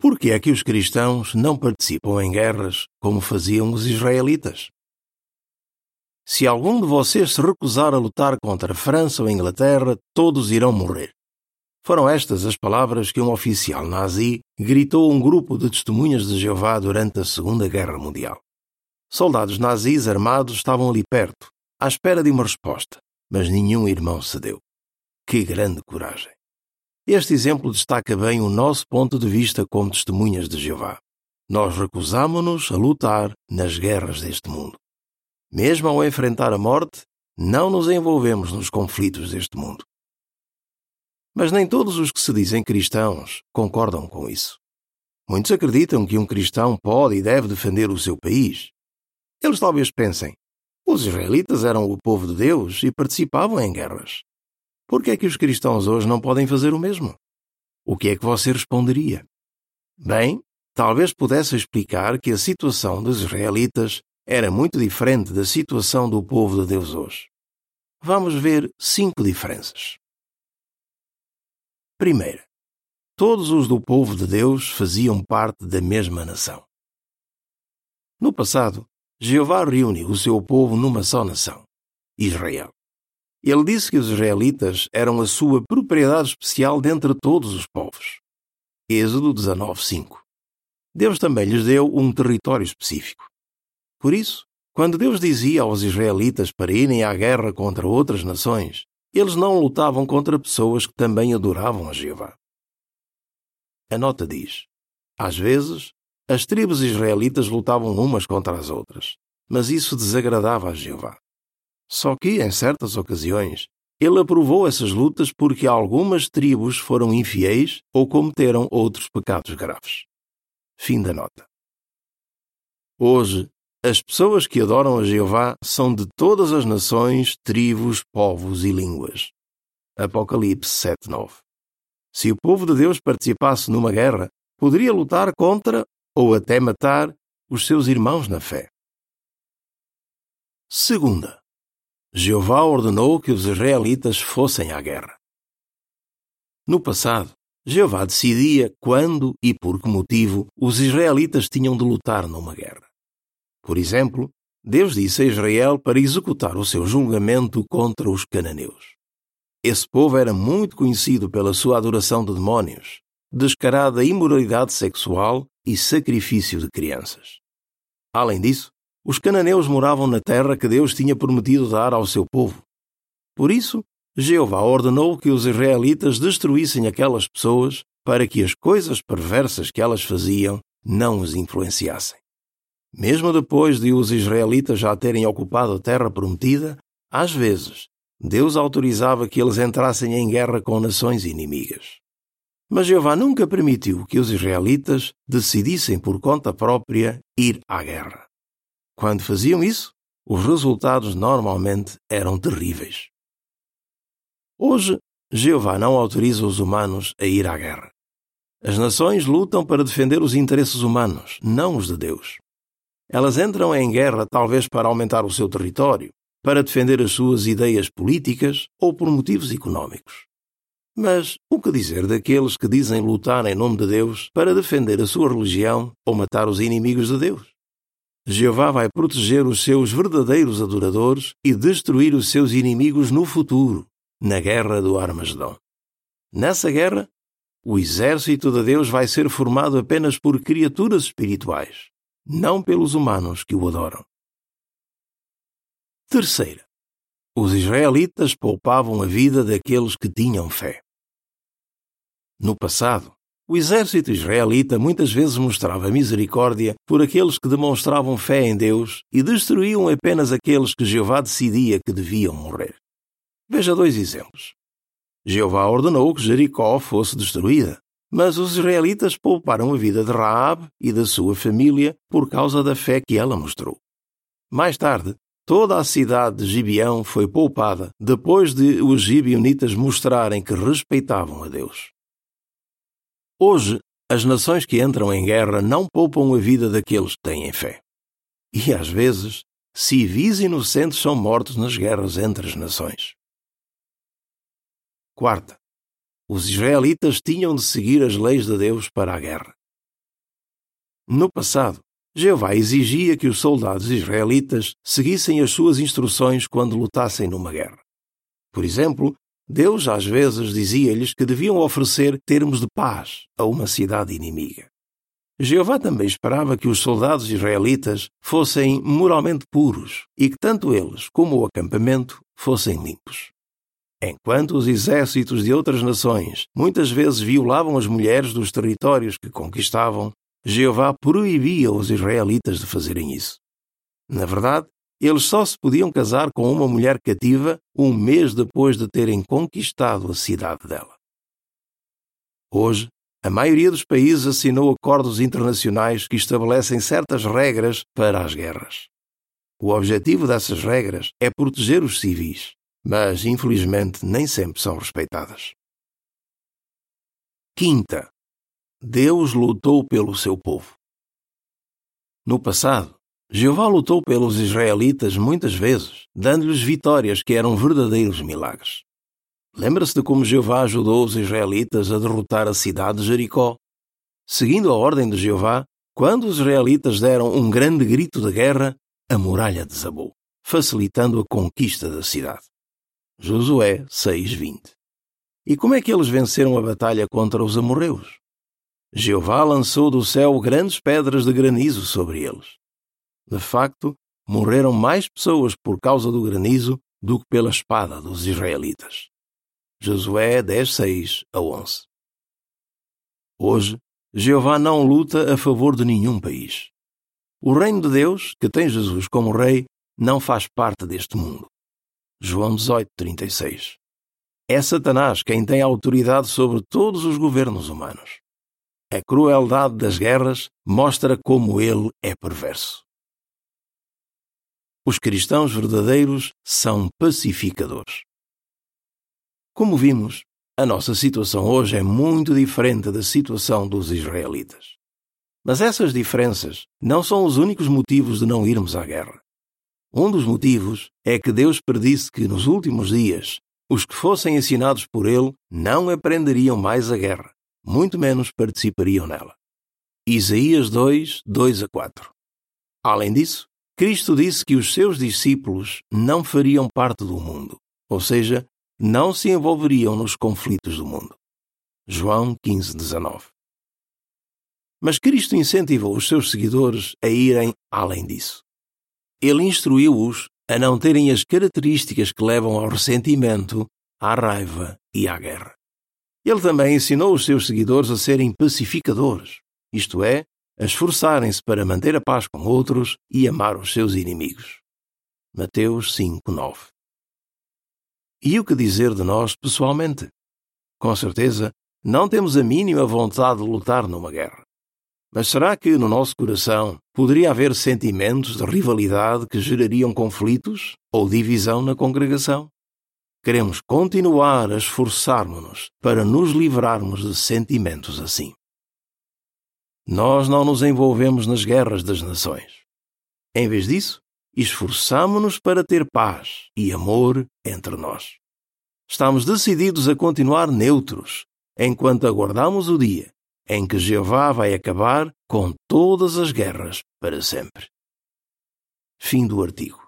Por que é que os cristãos não participam em guerras como faziam os israelitas? Se algum de vocês se recusar a lutar contra a França ou a Inglaterra, todos irão morrer. Foram estas as palavras que um oficial nazi gritou a um grupo de testemunhas de Jeová durante a Segunda Guerra Mundial. Soldados nazis armados estavam ali perto, à espera de uma resposta, mas nenhum irmão cedeu. Que grande coragem! Este exemplo destaca bem o nosso ponto de vista como testemunhas de Jeová. Nós recusamo-nos a lutar nas guerras deste mundo. Mesmo ao enfrentar a morte, não nos envolvemos nos conflitos deste mundo. Mas nem todos os que se dizem cristãos concordam com isso. Muitos acreditam que um cristão pode e deve defender o seu país. Eles talvez pensem: os israelitas eram o povo de Deus e participavam em guerras. Por que é que os cristãos hoje não podem fazer o mesmo? O que é que você responderia? Bem, talvez pudesse explicar que a situação dos israelitas era muito diferente da situação do povo de Deus hoje. Vamos ver cinco diferenças. Primeira, todos os do povo de Deus faziam parte da mesma nação. No passado, Jeová reúne o seu povo numa só nação, Israel. Ele disse que os israelitas eram a sua propriedade especial dentre todos os povos. Êxodo 19:5. Deus também lhes deu um território específico. Por isso, quando Deus dizia aos israelitas para irem à guerra contra outras nações, eles não lutavam contra pessoas que também adoravam a Jeová. A nota diz: às vezes, as tribos israelitas lutavam umas contra as outras, mas isso desagradava a Jeová. Só que, em certas ocasiões, ele aprovou essas lutas porque algumas tribos foram infiéis ou cometeram outros pecados graves. Fim da nota. Hoje, as pessoas que adoram a Jeová são de todas as nações, tribos, povos e línguas. Apocalipse 7:9. Se o povo de Deus participasse numa guerra, poderia lutar contra ou até matar os seus irmãos na fé. Segunda, Jeová ordenou que os israelitas fossem à guerra. No passado, Jeová decidia quando e por que motivo os israelitas tinham de lutar numa guerra. Por exemplo, Deus disse a Israel para executar o seu julgamento contra os cananeus. Esse povo era muito conhecido pela sua adoração de demónios, descarada imoralidade sexual e sacrifício de crianças. Além disso, os cananeus moravam na terra que Deus tinha prometido dar ao seu povo. Por isso, Jeová ordenou que os israelitas destruíssem aquelas pessoas para que as coisas perversas que elas faziam não os influenciassem. Mesmo depois de os israelitas já terem ocupado a terra prometida, às vezes, Deus autorizava que eles entrassem em guerra com nações inimigas. Mas Jeová nunca permitiu que os israelitas decidissem por conta própria ir à guerra. Quando faziam isso, os resultados normalmente eram terríveis. Hoje, Jeová não autoriza os humanos a ir à guerra. As nações lutam para defender os interesses humanos, não os de Deus. Elas entram em guerra talvez para aumentar o seu território, para defender as suas ideias políticas ou por motivos económicos. Mas o que dizer daqueles que dizem lutar em nome de Deus para defender a sua religião ou matar os inimigos de Deus? Jeová vai proteger os seus verdadeiros adoradores e destruir os seus inimigos no futuro, na guerra do Armagedon. Nessa guerra, o exército de Deus vai ser formado apenas por criaturas espirituais, não pelos humanos que o adoram. Terceira, os israelitas poupavam a vida daqueles que tinham fé. No passado, o exército israelita muitas vezes mostrava misericórdia por aqueles que demonstravam fé em Deus e destruíam apenas aqueles que Jeová decidia que deviam morrer. Veja dois exemplos. Jeová ordenou que Jericó fosse destruída, mas os israelitas pouparam a vida de Raab e da sua família por causa da fé que ela mostrou. Mais tarde, toda a cidade de Gibeão foi poupada depois de os gibeonitas mostrarem que respeitavam a Deus. Hoje, as nações que entram em guerra não poupam a vida daqueles que têm fé. E às vezes, civis inocentes são mortos nas guerras entre as nações. Quarta, os israelitas tinham de seguir as leis de Deus para a guerra. No passado, Jeová exigia que os soldados israelitas seguissem as suas instruções quando lutassem numa guerra. Por exemplo, Deus às vezes dizia-lhes que deviam oferecer termos de paz a uma cidade inimiga. Jeová também esperava que os soldados israelitas fossem moralmente puros e que tanto eles como o acampamento fossem limpos. Enquanto os exércitos de outras nações muitas vezes violavam as mulheres dos territórios que conquistavam, Jeová proibia os israelitas de fazerem isso. Na verdade, eles só se podiam casar com uma mulher cativa um mês depois de terem conquistado a cidade dela. Hoje, a maioria dos países assinou acordos internacionais que estabelecem certas regras para as guerras. O objetivo dessas regras é proteger os civis, mas infelizmente nem sempre são respeitadas. Quinta, Deus lutou pelo seu povo. No passado, Jeová lutou pelos israelitas muitas vezes, dando-lhes vitórias que eram verdadeiros milagres. Lembra-se de como Jeová ajudou os israelitas a derrotar a cidade de Jericó? Seguindo a ordem de Jeová, quando os israelitas deram um grande grito de guerra, a muralha desabou, facilitando a conquista da cidade. Josué 6:20. E como é que eles venceram a batalha contra os amorreus? Jeová lançou do céu grandes pedras de granizo sobre eles. De facto, morreram mais pessoas por causa do granizo do que pela espada dos israelitas. Josué 10, 6 a 11. Hoje, Jeová não luta a favor de nenhum país. O reino de Deus, que tem Jesus como rei, não faz parte deste mundo. João 18, 36. É Satanás quem tem autoridade sobre todos os governos humanos. A crueldade das guerras mostra como ele é perverso. Os cristãos verdadeiros são pacificadores. Como vimos, a nossa situação hoje é muito diferente da situação dos israelitas. Mas essas diferenças não são os únicos motivos de não irmos à guerra. Um dos motivos é que Deus predisse que nos últimos dias os que fossem ensinados por Ele não aprenderiam mais a guerra, muito menos participariam nela. Isaías 2, 2 a 4. Além disso, Cristo disse que os seus discípulos não fariam parte do mundo, ou seja, não se envolveriam nos conflitos do mundo. João 15, 19. Mas Cristo incentivou os seus seguidores a irem além disso. Ele instruiu-os a não terem as características que levam ao ressentimento, à raiva e à guerra. Ele também ensinou os seus seguidores a serem pacificadores, isto é, a esforçarem-se para manter a paz com outros e amar os seus inimigos. Mateus 5, 9. E o que dizer de nós pessoalmente? Com certeza, não temos a mínima vontade de lutar numa guerra. Mas será que no nosso coração poderia haver sentimentos de rivalidade que gerariam conflitos ou divisão na congregação? Queremos continuar a esforçarmos-nos para nos livrarmos de sentimentos assim. Nós não nos envolvemos nas guerras das nações. Em vez disso, esforçamo-nos para ter paz e amor entre nós. Estamos decididos a continuar neutros enquanto aguardamos o dia em que Jeová vai acabar com todas as guerras para sempre. Fim do artigo.